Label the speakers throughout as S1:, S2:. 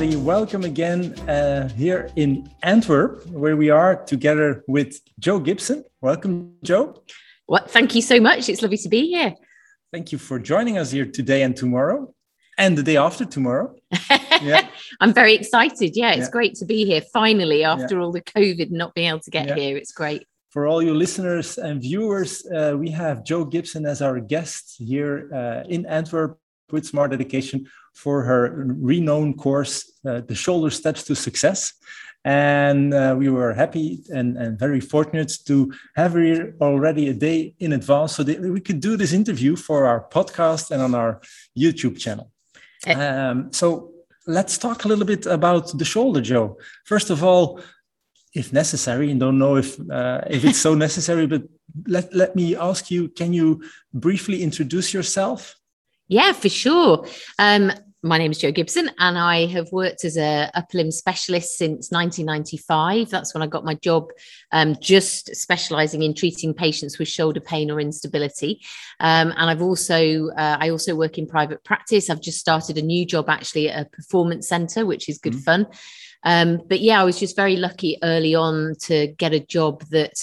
S1: everybody. Welcome again uh, here in Antwerp, where we are together with Joe Gibson. Welcome, Joe.
S2: Well, thank you so much. It's lovely to be here.
S1: Thank you for joining us here today and tomorrow, and the day after tomorrow.
S2: yeah. I'm very excited. Yeah, it's yeah. great to be here finally after yeah. all the COVID not being able to get yeah. here. It's great.
S1: For all you listeners and viewers, uh, we have Joe Gibson as our guest here uh, in Antwerp with Smart Education for her renowned course, uh, The Shoulder Steps to Success. And uh, we were happy and, and very fortunate to have her here already a day in advance so that we could do this interview for our podcast and on our YouTube channel. Eh. Um, so let's talk a little bit about the shoulder, Joe. First of all, if necessary, and don't know if uh, if it's so necessary, but let let me ask you: Can you briefly introduce yourself?
S2: Yeah, for sure. Um, my name is Joe Gibson, and I have worked as a upper limb specialist since 1995. That's when I got my job, um, just specialising in treating patients with shoulder pain or instability. Um, and I've also uh, I also work in private practice. I've just started a new job actually at a performance centre, which is good mm-hmm. fun. Um, but yeah, I was just very lucky early on to get a job that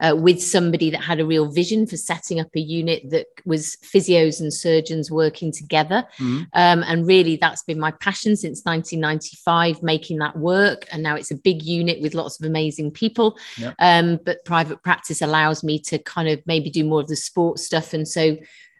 S2: uh, with somebody that had a real vision for setting up a unit that was physios and surgeons working together. Mm-hmm. Um, and really, that's been my passion since 1995, making that work. And now it's a big unit with lots of amazing people. Yep. Um, but private practice allows me to kind of maybe do more of the sports stuff. And so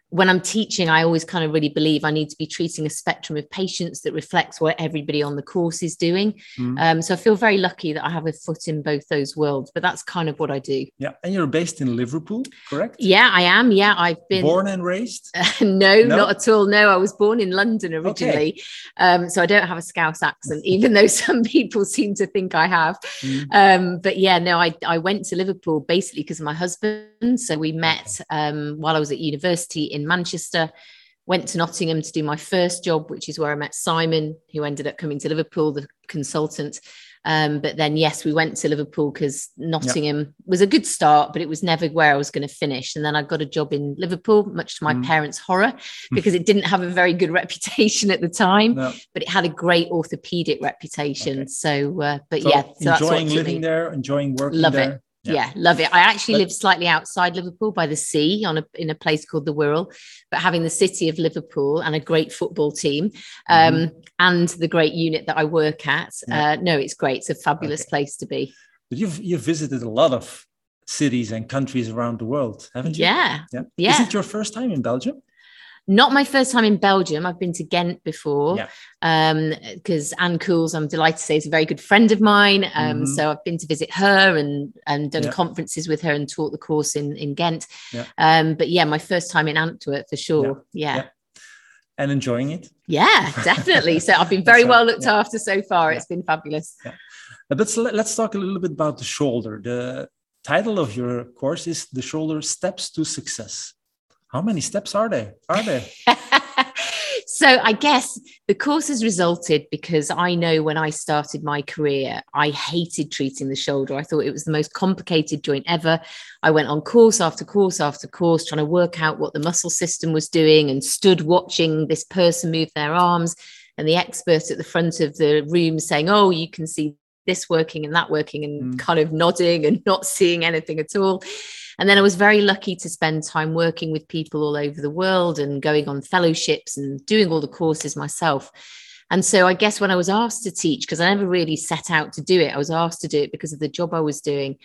S2: when I'm teaching, I always kind of really believe I need to be treating a spectrum of patients that reflects what everybody on the course is doing. Mm. Um, so I feel very lucky that I have a foot in both those worlds, but that's kind of what I do.
S1: Yeah. And you're based in Liverpool, correct?
S2: Yeah, I am. Yeah. I've been
S1: born and raised?
S2: Uh, no, no, not at all. No, I was born in London originally. Okay. Um, so I don't have a Scouse accent, even though some people seem to think I have. Mm. Um, but yeah, no, I, I went to Liverpool basically because of my husband. So we met um, while I was at university in Manchester. Went to Nottingham to do my first job, which is where I met Simon, who ended up coming to Liverpool, the consultant. Um, but then, yes, we went to Liverpool because Nottingham yep. was a good start, but it was never where I was going to finish. And then I got a job in Liverpool, much to my mm. parents' horror, because it didn't have a very good reputation at the time, no. but it had a great orthopedic reputation. Okay. So, uh, but so yeah,
S1: so enjoying living there, enjoying working
S2: Love
S1: there.
S2: It. Yeah. yeah. love it. I actually but, live slightly outside Liverpool by the sea on a in a place called the Wirral, but having the city of Liverpool and a great football team um, mm-hmm. and the great unit that I work at, yeah. uh, no, it's great. It's a fabulous okay. place to be.
S1: But you've you've visited a lot of cities and countries around the world, haven't you?
S2: Yeah.
S1: Yeah.
S2: yeah.
S1: Is it your first time in Belgium?
S2: Not my first time in Belgium. I've been to Ghent before. Yeah. Um, because Anne Cools, I'm delighted to say, is a very good friend of mine. Um, mm-hmm. so I've been to visit her and and done yeah. conferences with her and taught the course in in Ghent. Yeah. Um, but yeah, my first time in Antwerp for sure. yeah. yeah
S1: and enjoying it?
S2: Yeah, definitely. So I've been very well looked yeah. after so far. Yeah. It's been fabulous. Yeah.
S1: But let's talk a little bit about the shoulder. The title of your course is The Shoulder Steps to Success. How many steps are there? Are there?
S2: so I guess the course has resulted because I know when I started my career, I hated treating the shoulder. I thought it was the most complicated joint ever. I went on course after course after course, trying to work out what the muscle system was doing and stood watching this person move their arms and the expert at the front of the room saying, Oh, you can see this working and that working and mm. kind of nodding and not seeing anything at all. And then I was very lucky to spend time working with people all over the world and going on fellowships and doing all the courses myself. And so I guess when I was asked to teach, because I never really set out to do it, I was asked to do it because of the job I was doing.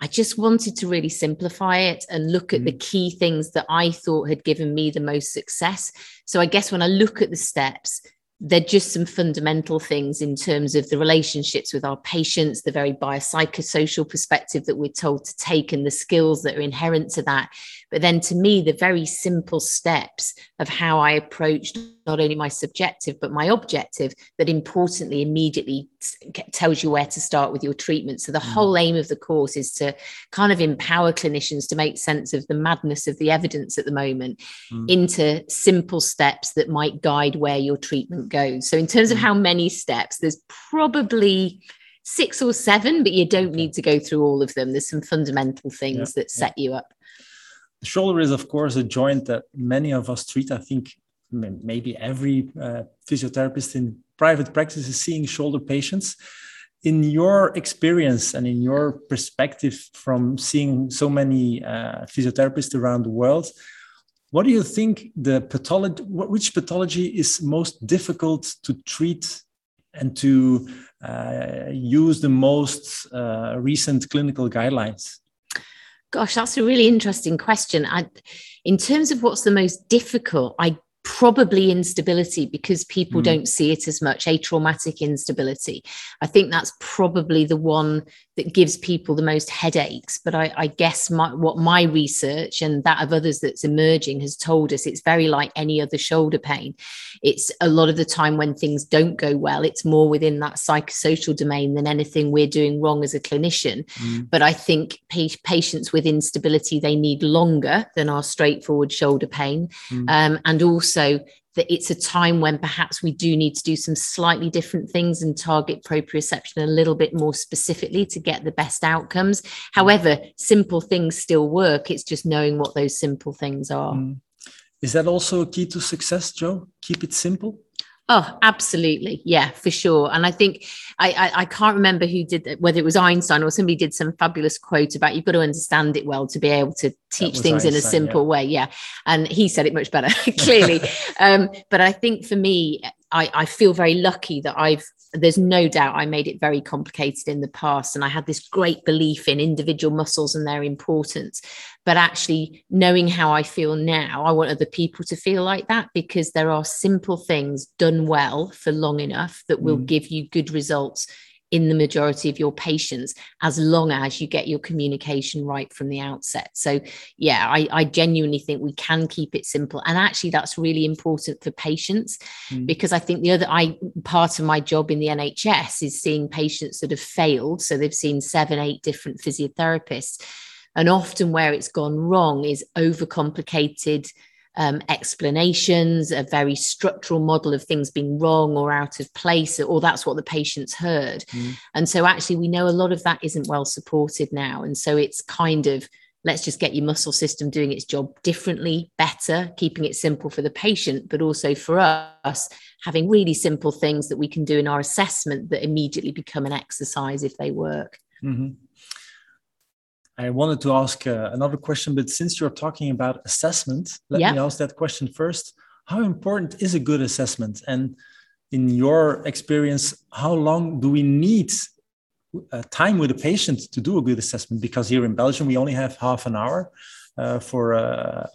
S2: I just wanted to really simplify it and look at mm. the key things that I thought had given me the most success. So I guess when I look at the steps, they're just some fundamental things in terms of the relationships with our patients, the very biopsychosocial perspective that we're told to take, and the skills that are inherent to that. But then, to me, the very simple steps of how I approached not only my subjective but my objective that importantly immediately tells you where to start with your treatment so the mm. whole aim of the course is to kind of empower clinicians to make sense of the madness of the evidence at the moment mm. into simple steps that might guide where your treatment goes so in terms of mm. how many steps there's probably six or seven but you don't need to go through all of them there's some fundamental things yeah, that set yeah. you up
S1: the shoulder is of course a joint that many of us treat i think maybe every uh, physiotherapist in private practice is seeing shoulder patients. In your experience and in your perspective from seeing so many uh, physiotherapists around the world, what do you think the pathology, which pathology is most difficult to treat and to uh, use the most uh, recent clinical guidelines?
S2: Gosh, that's a really interesting question. I, in terms of what's the most difficult, I probably instability because people mm. don't see it as much a traumatic instability i think that's probably the one that gives people the most headaches but i, I guess my, what my research and that of others that's emerging has told us it's very like any other shoulder pain it's a lot of the time when things don't go well it's more within that psychosocial domain than anything we're doing wrong as a clinician mm. but i think pa- patients with instability they need longer than our straightforward shoulder pain mm. um, and also also that it's a time when perhaps we do need to do some slightly different things and target proprioception a little bit more specifically to get the best outcomes. However, simple things still work. It's just knowing what those simple things are. Mm.
S1: Is that also a key to success, Joe? Keep it simple?
S2: Oh, absolutely. Yeah, for sure. And I think I, I, I can't remember who did that, whether it was Einstein or somebody did some fabulous quote about you've got to understand it well to be able to teach things Einstein, in a simple yeah. way. Yeah. And he said it much better, clearly. um, but I think for me, I, I feel very lucky that I've there's no doubt I made it very complicated in the past. And I had this great belief in individual muscles and their importance. But actually, knowing how I feel now, I want other people to feel like that because there are simple things done well for long enough that will mm. give you good results in the majority of your patients as long as you get your communication right from the outset. So yeah i, I genuinely think we can keep it simple. And actually that's really important for patients mm. because i think the other i part of my job in the nhs is seeing patients that have failed. So they've seen seven eight different physiotherapists. And often where it's gone wrong is overcomplicated um, explanations, a very structural model of things being wrong or out of place, or that's what the patients heard. Mm. And so, actually, we know a lot of that isn't well supported now. And so, it's kind of let's just get your muscle system doing its job differently, better, keeping it simple for the patient, but also for us, having really simple things that we can do in our assessment that immediately become an exercise if they work. Mm-hmm.
S1: I wanted to ask uh, another question, but since you're talking about assessment, let yeah. me ask that question first. How important is a good assessment? And in your experience, how long do we need uh, time with a patient to do a good assessment? Because here in Belgium, we only have half an hour uh, for a,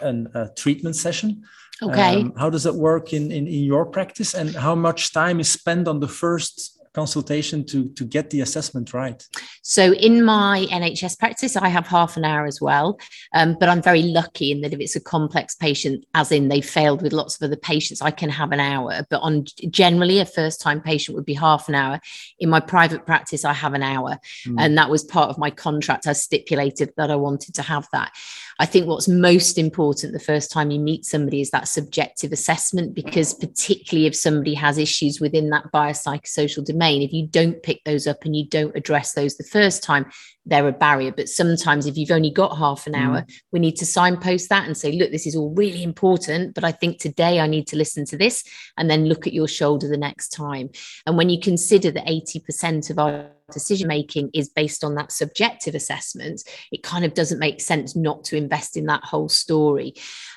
S1: a, a, treatment session.
S2: Okay. Um,
S1: how does that work in, in, in your practice? And how much time is spent on the first consultation to to get the assessment right?
S2: So in my nhs practice i have half an hour as well um, but i'm very lucky in that if it's a complex patient as in they failed with lots of other patients i can have an hour. But on generally a first time patient would be half an hour. In my private practice i have an hour. Mm. and that was part of my contract. I stipulated that i wanted to have that. I think what's most important the first time you meet somebody is that subjective assessment, because particularly if somebody has issues within that biopsychosocial domain, if you don't pick those up and you don't address those the first time, they're a barrier. But sometimes, if you've only got half an hour, mm. we need to signpost that and say, look, this is all really important, but I think today I need to listen to this and then look at your shoulder the next time. And when you consider that 80% of our decision making is based on that subjective assessment, it kind of doesn't make sense not to invest in that whole story.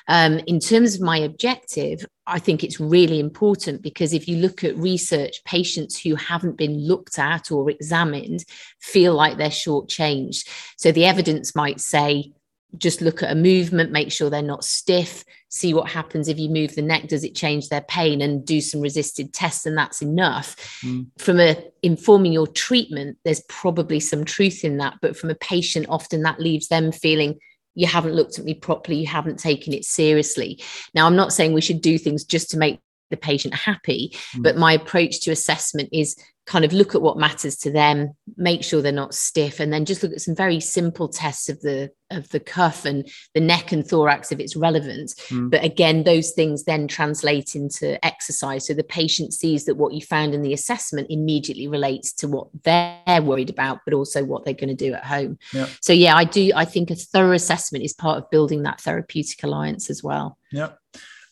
S2: Um, in terms of my objective, I think it's really important because if you look at research, patients who haven't been looked at or examined feel like they're shortchanged. So the evidence might say, just look at a movement, make sure they're not stiff, see what happens if you move the neck, does it change their pain, and do some resisted tests, and that's enough. Mm. From a informing your treatment, there's probably some truth in that, but from a patient, often that leaves them feeling you haven't looked at me properly, you haven't taken it seriously. Now, I'm not saying we should do things just to make the patient happy, mm. but my approach to assessment is kind of look at what matters to them make sure they're not stiff and then just look at some very simple tests of the of the cuff and the neck and thorax if it's relevant. Mm. but again those things then translate into exercise. So the patient sees that what you found in the assessment immediately relates to what they're worried about but also what they're going to do at home. Yeah. so yeah i do i think a thorough assessment is part of building that therapeutic alliance as well.
S1: Yeah.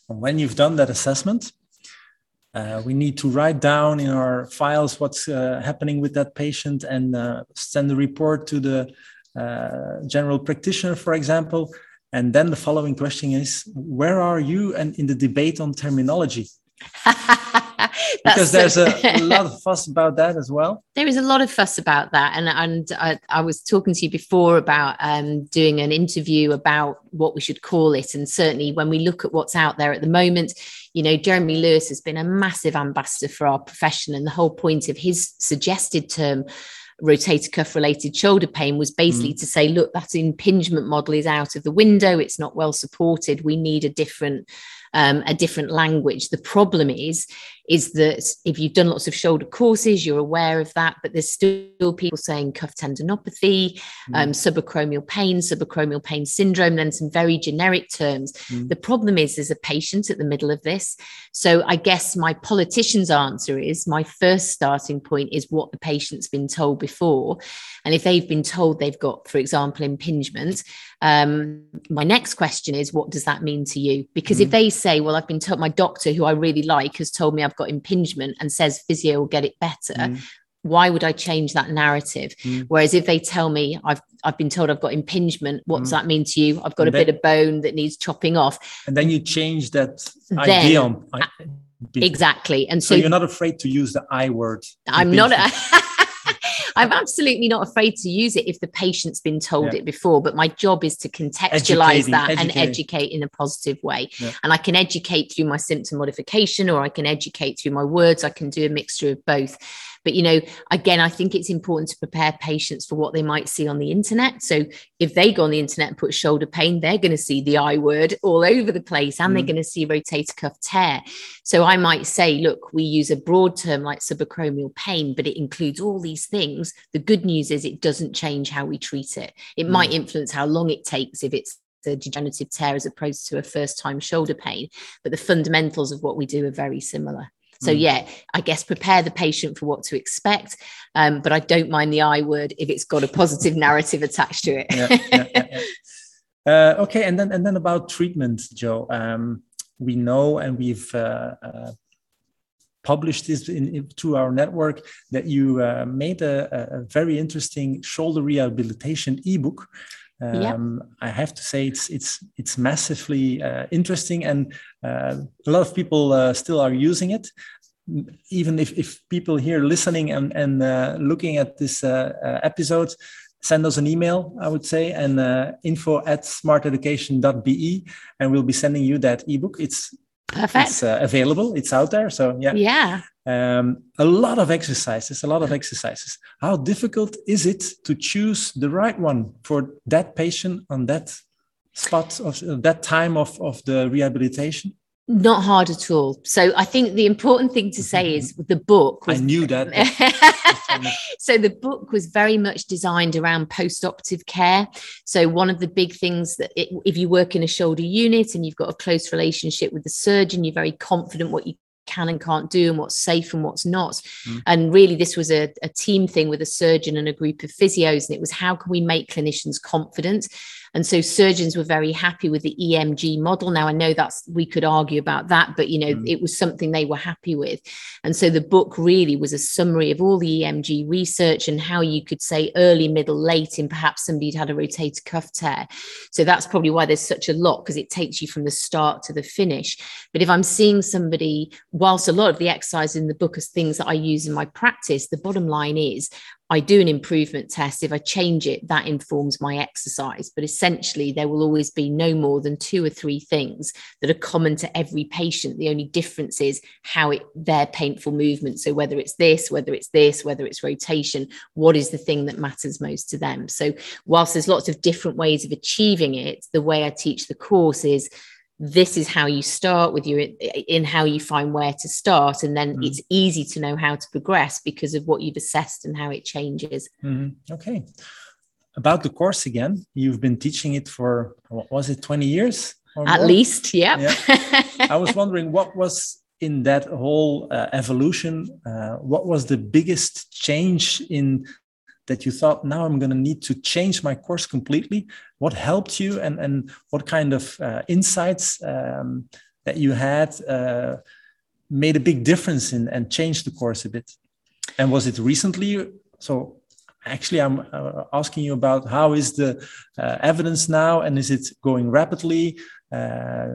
S1: And when you've done that assessment uh, we need to write down in our files what's uh, happening with that patient and uh, send a report to the uh, general practitioner, for example. And then the following question is, where are you and in the debate on terminology? because there's a, a, lot of fuss about that as well.
S2: There is a lot of fuss about that, and and I, I was talking to you before about um, doing an interview about what we should call it, and certainly when we look at what's out there at the moment, you know, Jeremy Lewis has been a massive ambassador for our profession, and the whole point of his suggested term rotator cuff related shoulder pain was basically mm. to say look that impingement model is out of the window it's not well supported we need a different um, a different language. The problem is, is that if you've done lots of shoulder courses, you're aware of that, but there's still people saying cuff tendinopathy, mm. um, subacromial pain, subacromial pain syndrome, then some very generic terms. Mm. The problem is there's a patient at the middle of this. So I guess my politician's answer is my first starting point is what the patient's been told before. And if they've been told they've got, for example, impingement, um, my next question is, what does that mean to you? Because mm if they say, well, I've been told my doctor, who I really like, has told me I've got impingement and says physio will get it better. mm Why would I change that narrative? mm Whereas if they tell me I've I've been told I've got impingement, what does mm. that mean to you? I've got and a then, bit of bone that needs chopping off.
S1: And then you change that then, idea.
S2: exactly. And so,
S1: so, you're not afraid to use the I word.
S2: I'm not. I'm absolutely not afraid to use it if the patient's been told yeah. it before. But my job is to contextualize that educating. and educate in a positive way. Yeah. And I can educate through my symptom modification or I can educate through my words. I can do a mixture of both. But, you know, again, I think it's important to prepare patients for what they might see on the internet. So if they go on the internet and put shoulder pain, they're going to see the I word all over the place and mm. they're going to see rotator cuff tear. So I might say, look, we use a broad term like subacromial pain, but it includes all these things. The good news is it doesn't change how we treat it. It mm. might influence how long it takes if it's a degenerative tear as opposed to a first time shoulder pain. But the fundamentals of what we do are very similar. So mm. yeah, I guess prepare the patient for what to expect, um, but I don't mind the I word if it's got a positive narrative attached to it. yeah, yeah,
S1: yeah, uh, okay, and then and then about treatment, Joe. Um, we know and we've uh, uh, published this in, in, to our network that you uh, made a, a, very interesting shoulder rehabilitation ebook. Um. I have to say it's it's it's massively uh, interesting, and uh, a lot of people uh, still are using it. Even if, if people here listening and and uh, looking at this uh, uh, episode, send us an email. I would say and info at smarteducation.be, and we'll be sending you that ebook. It's
S2: Perfect.
S1: It's available. It's out there. So yeah.
S2: Yeah
S1: um, a lot of exercises, a lot of exercises. How difficult is it to choose the right one for that patient on that spot of uh, that time of, of the rehabilitation?
S2: Not hard at all. So I think the important thing to say is the book.
S1: Was, I knew that.
S2: so the book was very much designed around post-operative care. So one of the big things that it, if you work in a shoulder unit and you've got a close relationship with the surgeon, you're very confident what you can and can't do and what's safe and what's not. Mm. And really, this was a, a team thing with a surgeon and a group of physios. And it was how can we make clinicians confident and so surgeons were very happy with the EMG model. Now I know that's we could argue about that, but you know, mm. it was something they were happy with. And so the book really was a summary of all the EMG research and how you could say early, middle, late in perhaps somebody'd had a rotator cuff tear. So that's probably why there's such a lot because it takes you from the start to the finish. But if I'm seeing somebody, whilst a lot of the exercise in the book is things that I use in my practice, the bottom line is I do an improvement test. If I change it, that informs my exercise. But essentially, there will always be no more than two or three things that are common to every patient. The only difference is how it their painful movement. So whether it's this, whether it's this, whether it's rotation, what is the thing that matters most to them? So whilst there's lots of different ways of achieving it, the way I teach the course is this is how you start with your in how you find where to start and then mm. it's easy to know how to progress because of what you've assessed and how it changes
S1: mm-hmm. okay about the course again you've been teaching it for what was it 20 years
S2: at more? least yeah.
S1: yeah i was wondering what was in that whole uh, evolution uh, what was the biggest change in that you thought now i'm going to need to change my course completely what helped you and and what kind of uh, insights um, that you had uh, made a big difference in and changed the course a bit? And was it recently? So actually i'm uh, asking you about how is the uh, evidence now and is it going rapidly uh,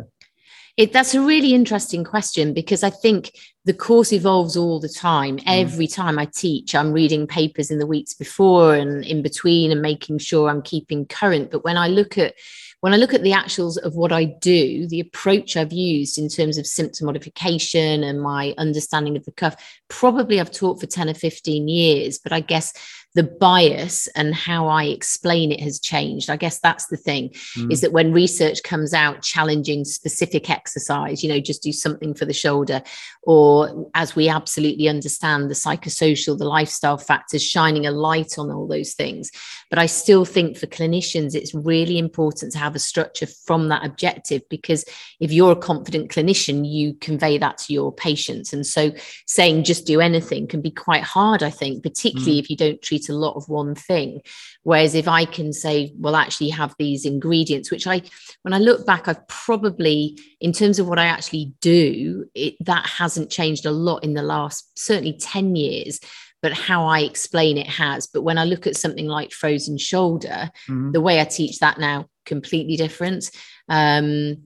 S2: it, that's a really interesting question because I think the course evolves all the time. Mm. Every time I teach, I'm reading papers in the weeks before and in between and making sure I'm keeping current. But when I look at when I look at the actuals of what I do, the approach I've used in terms of symptom modification and my understanding of the cuff, probably I've taught for 10 or 15 years, but I guess the bias and how I explain it has changed. I guess that's the thing mm. is that when research comes out challenging specific exercise, you know, just do something for the shoulder, or as we absolutely understand the psychosocial, the lifestyle factors, shining a light on all those things. But I still think for clinicians, it's really important to have a structure from that objective because if you're a confident clinician, you convey that to your patients. And so saying just do anything can be quite hard, I think, particularly mm. if you don't treat a lot of one thing. Whereas if I can say, well, actually have these ingredients, which I, when I look back, I've probably, in terms of what I actually do, it, that hasn't changed a lot in the last certainly 10 years but how I explain it has. But when I look at something like frozen shoulder, mm-hmm. the way I teach that now completely different. Um,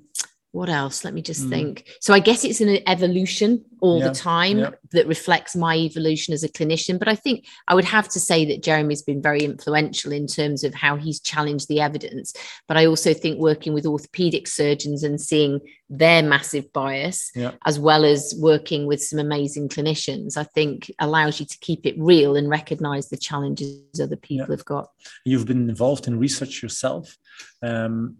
S2: what else? Let me just mm. think. So I guess it's an evolution all yeah, the time yeah. that reflects my evolution as a clinician. But I think I would have to say that Jeremy's been very influential in terms of how he's challenged the evidence. But I also think working with orthopedic surgeons and seeing their massive bias, yeah. as well as working with some amazing clinicians, I think allows you to keep it real and recognize the challenges other people have got.
S1: You've been involved in research yourself. Um,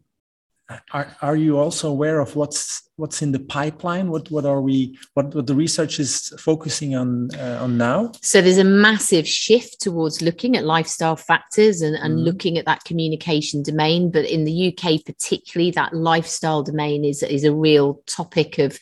S1: are, are you also aware of what's what's in the pipeline? What what are we what, what the research is focusing on uh, on now?
S2: So there's a massive shift towards looking at lifestyle factors and, and mm-hmm. looking at that communication domain. But in the uk particularly that lifestyle domain is is a real topic of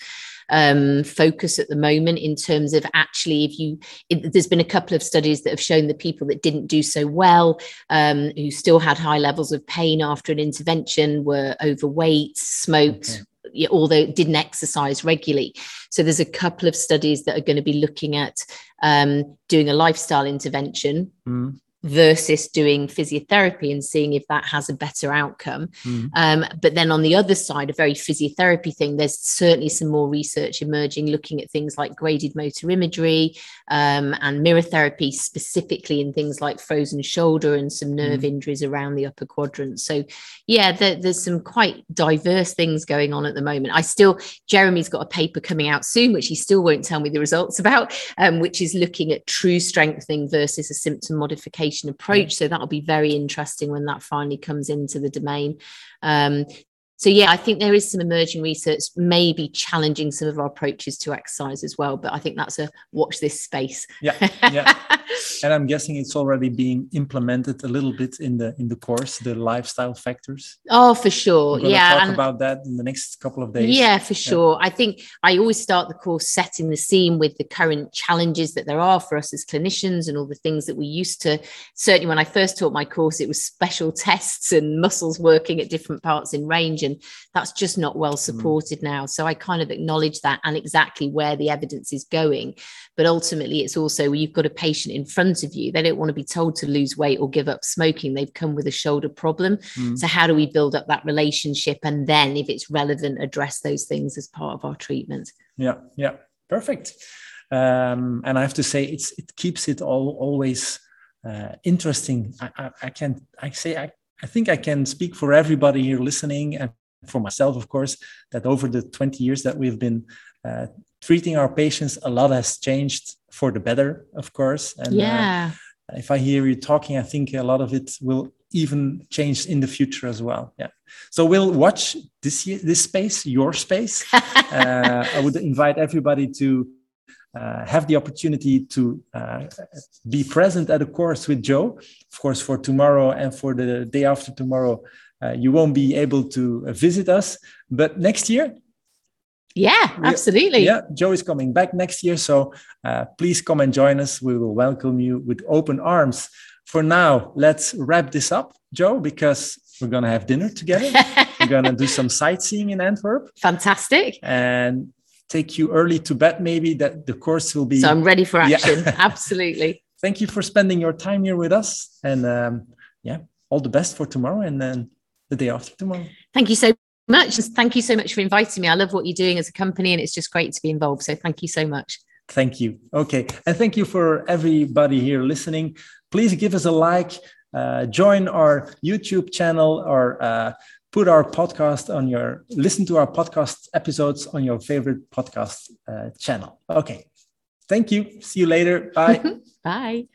S2: um, focus at the moment in terms of actually if you it, there's been a couple of studies that have shown the people that didn't do so well um, who still had high levels of pain after an intervention were overweight smoked okay. although didn't exercise regularly. So there's a couple of studies that are going to be looking at um, doing a lifestyle intervention. Mm versus doing physiotherapy and seeing if that has a better outcome. Mm. Um, but then on the other side, a very physiotherapy thing, there's certainly some more research emerging looking at things like graded motor imagery um, and mirror therapy, specifically in things like frozen shoulder and some nerve mm. injuries around the upper quadrant. So, yeah, there, there's some quite diverse things going on at the moment. I still, Jeremy's got a paper coming out soon, which he still won't tell me the results about, um, which is looking at true strengthening versus a symptom modification approach. So that'll be very interesting when that finally comes into the domain. Um, so yeah, I think there is some emerging research, maybe challenging some of our approaches to exercise as well. But I think that's a watch this space.
S1: Yeah, yeah. and I'm guessing it's already being implemented a little bit in the in the course, the lifestyle factors.
S2: Oh, for sure. Yeah,
S1: talk and about that in the next couple of days.
S2: Yeah, for sure. Yeah. I think I always start the course setting the scene with the current challenges that there are for us as clinicians and all the things that we used to. Certainly, when I first taught my course, it was special tests and muscles working at different parts in range and and that's just not well mm. supported mm. now so i kind of acknowledge that and exactly where the evidence is going but ultimately it's also you've got a patient in front of you. They don't want to be told to lose weight or give up smoking. They've come with a shoulder problem. Mm. so how do we build up that relationship and then if it's relevant address those things as part of our treatment?
S1: Yeah yeah. Perfect. Um, and i have to say it's it keeps it all always uh, interesting. I, I, I can i say I, I think I can speak for everybody here listening and for myself, of course, that over the 20 years that we've been uh, treating our patients, a lot has changed for the better, of course.
S2: And uh, yeah.
S1: Uh, if I hear you talking, I think a lot of it will even change in the future as well. Yeah. So we'll watch this this space, your space. uh, I would invite everybody to uh, have the opportunity to uh, be present at a course with Joe. Of course, for tomorrow and for the day after tomorrow, uh, you won't be able to visit us. But next year,
S2: yeah, absolutely.
S1: Yeah, Joe is coming back next year. So uh, please come and join us. We will welcome you with open arms. For now, let's wrap this up, Joe, because we're going to have dinner together. we're going to do some sightseeing in Antwerp.
S2: Fantastic.
S1: And take you early to bed, maybe that the course will be.
S2: So I'm ready for action. Yeah. Absolutely.
S1: Thank you for spending your time here with us. And um, yeah, all the best for tomorrow and then the day after tomorrow.
S2: Thank you so much. Thank you so much for inviting me. I love what you're doing as a company and it's just great to be involved. So thank you so much.
S1: Thank you. Okay. And thank you for everybody here listening. Please give us a like, uh, join our YouTube channel or uh, put our podcast on your, listen to our podcast episodes on your favorite podcast uh, channel. Okay. Thank you. See you later. Bye.
S2: Bye.